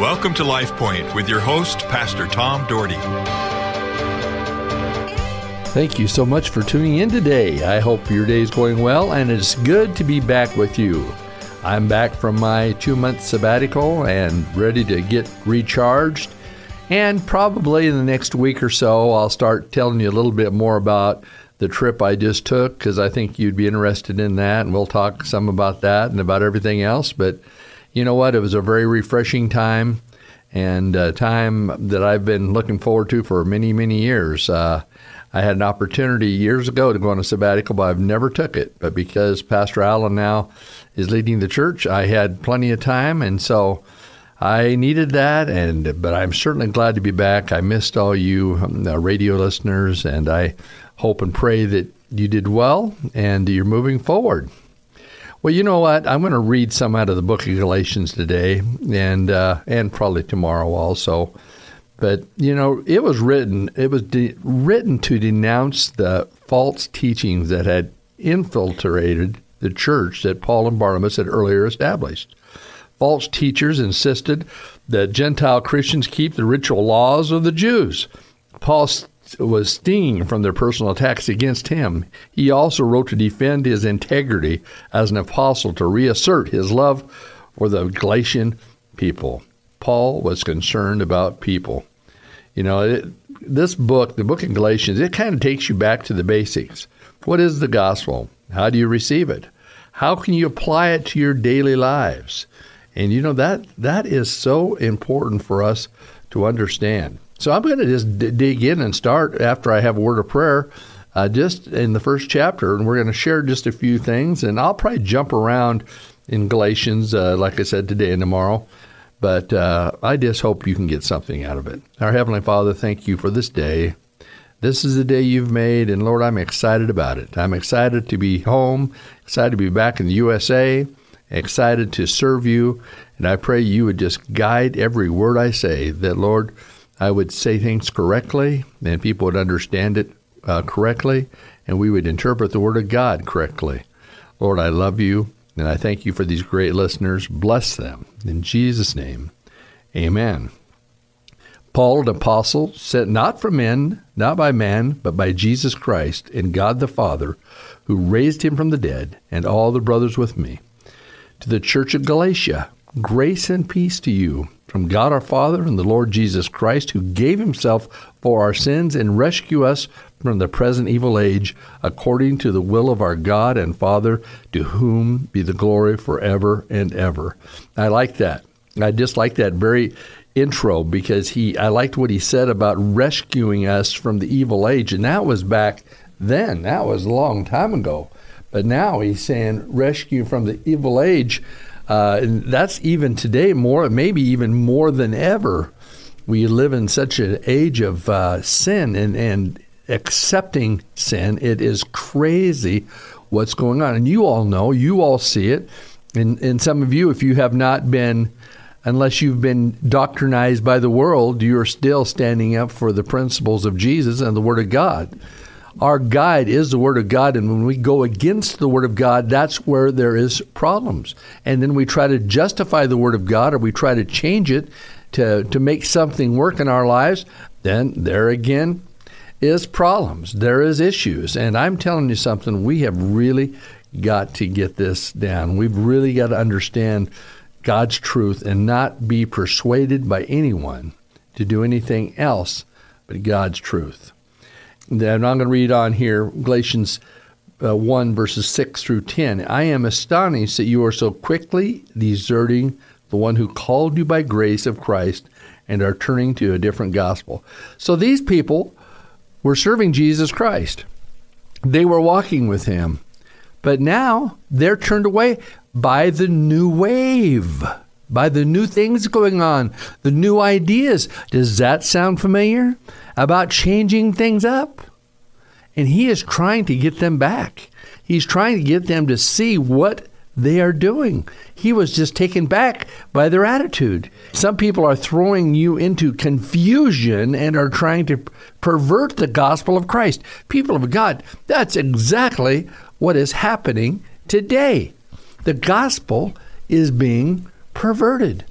Welcome to Life Point with your host, Pastor Tom Dougherty. Thank you so much for tuning in today. I hope your day is going well, and it's good to be back with you. I'm back from my two month sabbatical and ready to get recharged. And probably in the next week or so, I'll start telling you a little bit more about the trip I just took because I think you'd be interested in that. And we'll talk some about that and about everything else. But you know what? It was a very refreshing time and a time that I've been looking forward to for many, many years. Uh, I had an opportunity years ago to go on a sabbatical, but I've never took it. But because Pastor Allen now is leading the church, I had plenty of time, and so I needed that. And but I'm certainly glad to be back. I missed all you um, radio listeners, and I hope and pray that you did well and you're moving forward. Well, you know what? I'm going to read some out of the book of Galatians today, and uh, and probably tomorrow also. But you know, it was written. It was de- written to denounce the false teachings that had infiltrated the church that Paul and Barnabas had earlier established. False teachers insisted that Gentile Christians keep the ritual laws of the Jews. Paul was stinging from their personal attacks against him. He also wrote to defend his integrity as an apostle to reassert his love for the Galatian people. Paul was concerned about people. You know, it, this book, the book of Galatians, it kind of takes you back to the basics. What is the gospel? How do you receive it? How can you apply it to your daily lives? And you know that that is so important for us to understand. So I'm going to just d- dig in and start after I have a word of prayer, uh, just in the first chapter, and we're going to share just a few things, and I'll probably jump around in Galatians, uh, like I said today and tomorrow. But uh, I just hope you can get something out of it. Our Heavenly Father, thank you for this day. This is the day you've made, and Lord, I'm excited about it. I'm excited to be home, excited to be back in the USA, excited to serve you, and I pray you would just guide every word I say, that, Lord, I would say things correctly and people would understand it uh, correctly and we would interpret the Word of God correctly. Lord, I love you and I thank you for these great listeners. Bless them. In Jesus' name, amen. Paul, an apostle, sent not from men, not by man, but by Jesus Christ and God the Father, who raised him from the dead, and all the brothers with me. To the church of Galatia, grace and peace to you from God our Father and the Lord Jesus Christ, who gave himself for our sins and rescue us from the present evil age, according to the will of our God and Father, to whom be the glory forever and ever. I like that. I just like that very intro because he I liked what he said about rescuing us from the evil age. And that was back then. That was a long time ago. But now he's saying rescue from the evil age uh, and that's even today more, maybe even more than ever. We live in such an age of uh, sin and, and accepting sin. It is crazy what's going on. And you all know, you all see it. And, and some of you, if you have not been, unless you've been doctrinized by the world, you're still standing up for the principles of Jesus and the Word of God our guide is the Word of God, and when we go against the Word of God, that's where there is problems. And then we try to justify the Word of God, or we try to change it to to make something work in our lives. Then there again is problems. There is issues, and I'm telling you something. We have really got to get this down. We've really got to understand God's truth and not be persuaded by anyone to do anything else but God's truth. I'm not going to read on here Galatians uh, 1, verses 6 through 10. I am astonished that you are so quickly deserting the one who called you by grace of Christ and are turning to a different gospel. So these people were serving Jesus Christ, they were walking with him. But now they're turned away by the new wave, by the new things going on, the new ideas. Does that sound familiar? About changing things up. And he is trying to get them back. He's trying to get them to see what they are doing. He was just taken back by their attitude. Some people are throwing you into confusion and are trying to pervert the gospel of Christ. People of God, that's exactly what is happening today. The gospel is being perverted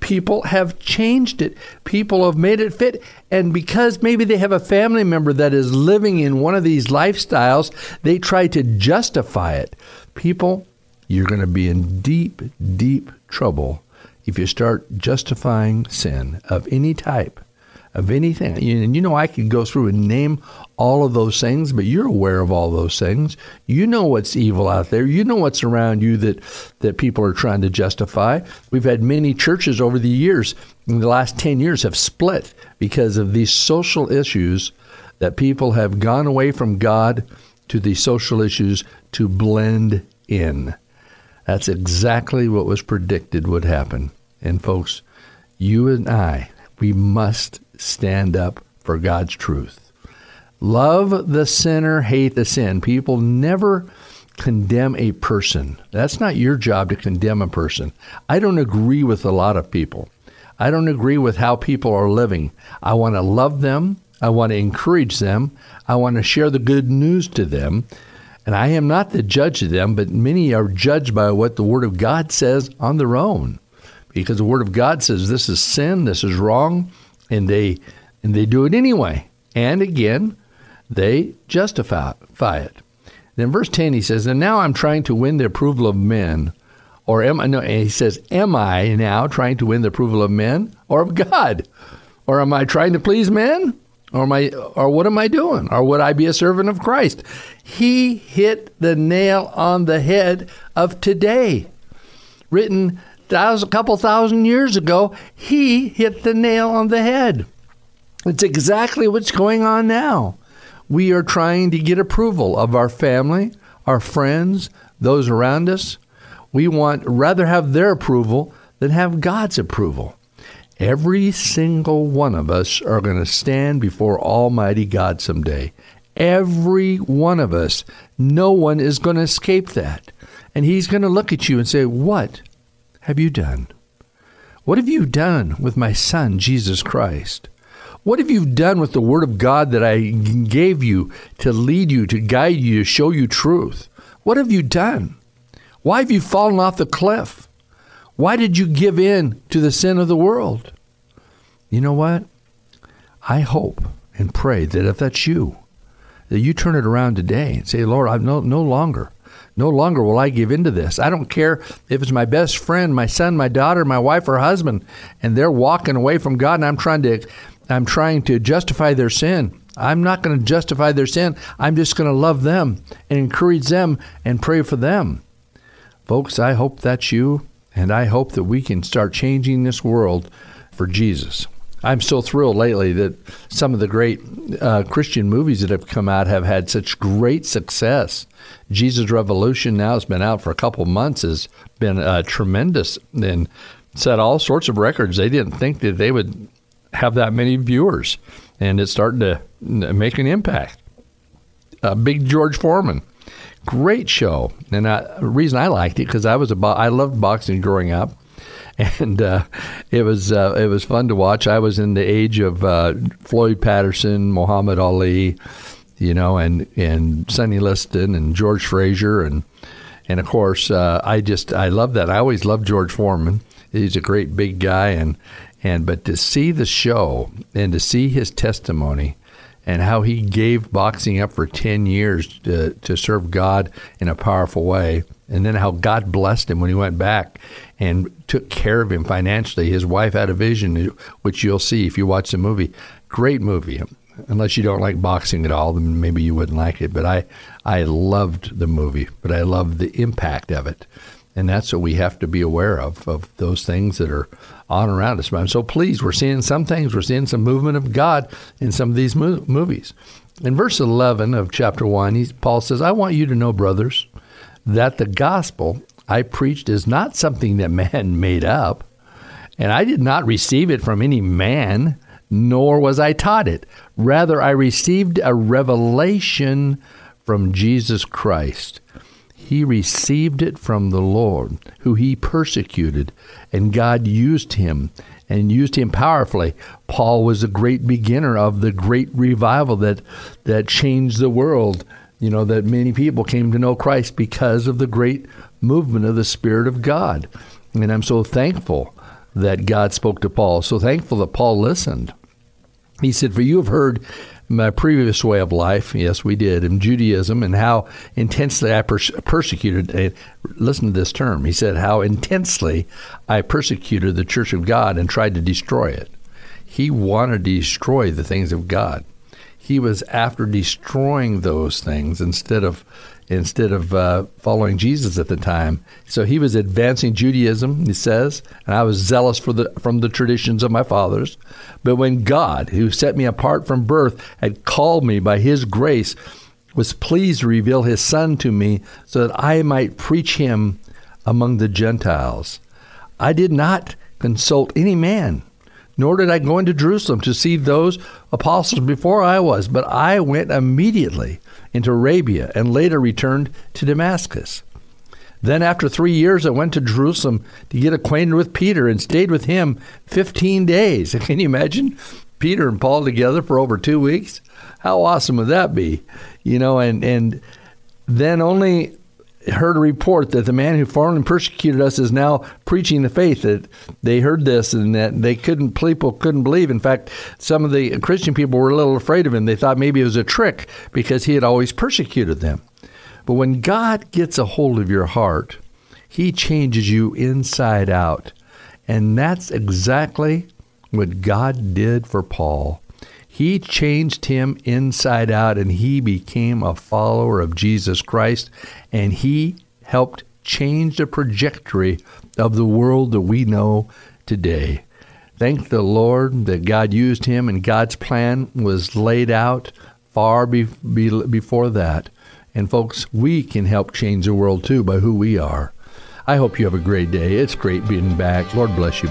people have changed it. People have made it fit. And because maybe they have a family member that is living in one of these lifestyles, they try to justify it. People, you're going to be in deep, deep trouble if you start justifying sin of any type of anything. And you know, I could go through and name all of those things, but you're aware of all those things. You know what's evil out there. You know what's around you that, that people are trying to justify. We've had many churches over the years, in the last 10 years, have split because of these social issues that people have gone away from God to these social issues to blend in. That's exactly what was predicted would happen. And folks, you and I, we must stand up for God's truth. Love the sinner, hate the sin. People never condemn a person. That's not your job to condemn a person. I don't agree with a lot of people. I don't agree with how people are living. I want to love them. I want to encourage them. I want to share the good news to them. And I am not the judge of them, but many are judged by what the Word of God says on their own. Because the Word of God says this is sin, this is wrong, and they and they do it anyway. And again, they justify it. Then verse 10 he says, "And now I'm trying to win the approval of men." Or am I no he says, "Am I now trying to win the approval of men or of God? Or am I trying to please men? Or am I or what am I doing? Or would I be a servant of Christ?" He hit the nail on the head of today. Written a couple thousand years ago, he hit the nail on the head. It's exactly what's going on now. We are trying to get approval of our family, our friends, those around us. We want rather have their approval than have God's approval. Every single one of us are going to stand before Almighty God someday. Every one of us. No one is going to escape that. And He's going to look at you and say, What have you done? What have you done with my Son, Jesus Christ? What have you done with the Word of God that I gave you to lead you, to guide you, to show you truth? What have you done? Why have you fallen off the cliff? Why did you give in to the sin of the world? You know what? I hope and pray that if that's you, that you turn it around today and say, Lord, I'm no, no longer no longer will I give in to this. I don't care if it's my best friend, my son, my daughter, my wife or husband, and they're walking away from God and I'm trying to I'm trying to justify their sin. I'm not going to justify their sin. I'm just going to love them and encourage them and pray for them. Folks, I hope that's you, and I hope that we can start changing this world for Jesus. I'm so thrilled lately that some of the great uh, Christian movies that have come out have had such great success. Jesus Revolution now has been out for a couple months has been uh, tremendous and set all sorts of records. They didn't think that they would have that many viewers, and it's starting to make an impact. Uh, Big George Foreman, great show, and the reason I liked it because I was a bo- I loved boxing growing up and uh, it was uh, it was fun to watch. I was in the age of uh, Floyd Patterson, Muhammad Ali, you know, and and Sonny Liston and George Frazier, and and of course uh, I just I love that. I always loved George Foreman. He's a great big guy, and and but to see the show and to see his testimony and how he gave boxing up for 10 years to, to serve God in a powerful way. And then how God blessed him when he went back and took care of him financially. His wife had a vision, which you'll see if you watch the movie. Great movie. Unless you don't like boxing at all, then maybe you wouldn't like it. But I, I loved the movie, but I loved the impact of it. And that's what we have to be aware of, of those things that are on around us. But I'm so pleased. We're seeing some things. We're seeing some movement of God in some of these mo- movies. In verse 11 of chapter 1, he, Paul says, I want you to know, brothers, that the gospel I preached is not something that man made up, and I did not receive it from any man, nor was I taught it. Rather, I received a revelation from Jesus Christ. He received it from the Lord, who he persecuted, and God used him and used him powerfully. Paul was a great beginner of the great revival that that changed the world. You know that many people came to know Christ because of the great movement of the Spirit of God, and I'm so thankful that God spoke to Paul. So thankful that Paul listened. He said, For you have heard my previous way of life, yes, we did, in Judaism, and how intensely I pers- persecuted. Uh, listen to this term. He said, How intensely I persecuted the church of God and tried to destroy it. He wanted to destroy the things of God. He was after destroying those things instead of instead of uh, following Jesus at the time. So he was advancing Judaism, he says, and I was zealous for the from the traditions of my fathers. But when God, who set me apart from birth, had called me by his grace, was pleased to reveal his son to me so that I might preach him among the Gentiles. I did not consult any man, nor did I go into Jerusalem to see those apostles before I was, but I went immediately into Arabia and later returned to Damascus. Then, after three years, I went to Jerusalem to get acquainted with Peter and stayed with him 15 days. Can you imagine Peter and Paul together for over two weeks? How awesome would that be? You know, and, and then only heard a report that the man who formerly persecuted us is now preaching the faith. That they heard this and that they couldn't people couldn't believe. In fact, some of the Christian people were a little afraid of him. They thought maybe it was a trick because he had always persecuted them. But when God gets a hold of your heart, He changes you inside out, and that's exactly what God did for Paul. He changed him inside out and he became a follower of Jesus Christ and he helped change the trajectory of the world that we know today. Thank the Lord that God used him and God's plan was laid out far be, be, before that. And folks, we can help change the world too by who we are. I hope you have a great day. It's great being back. Lord bless you.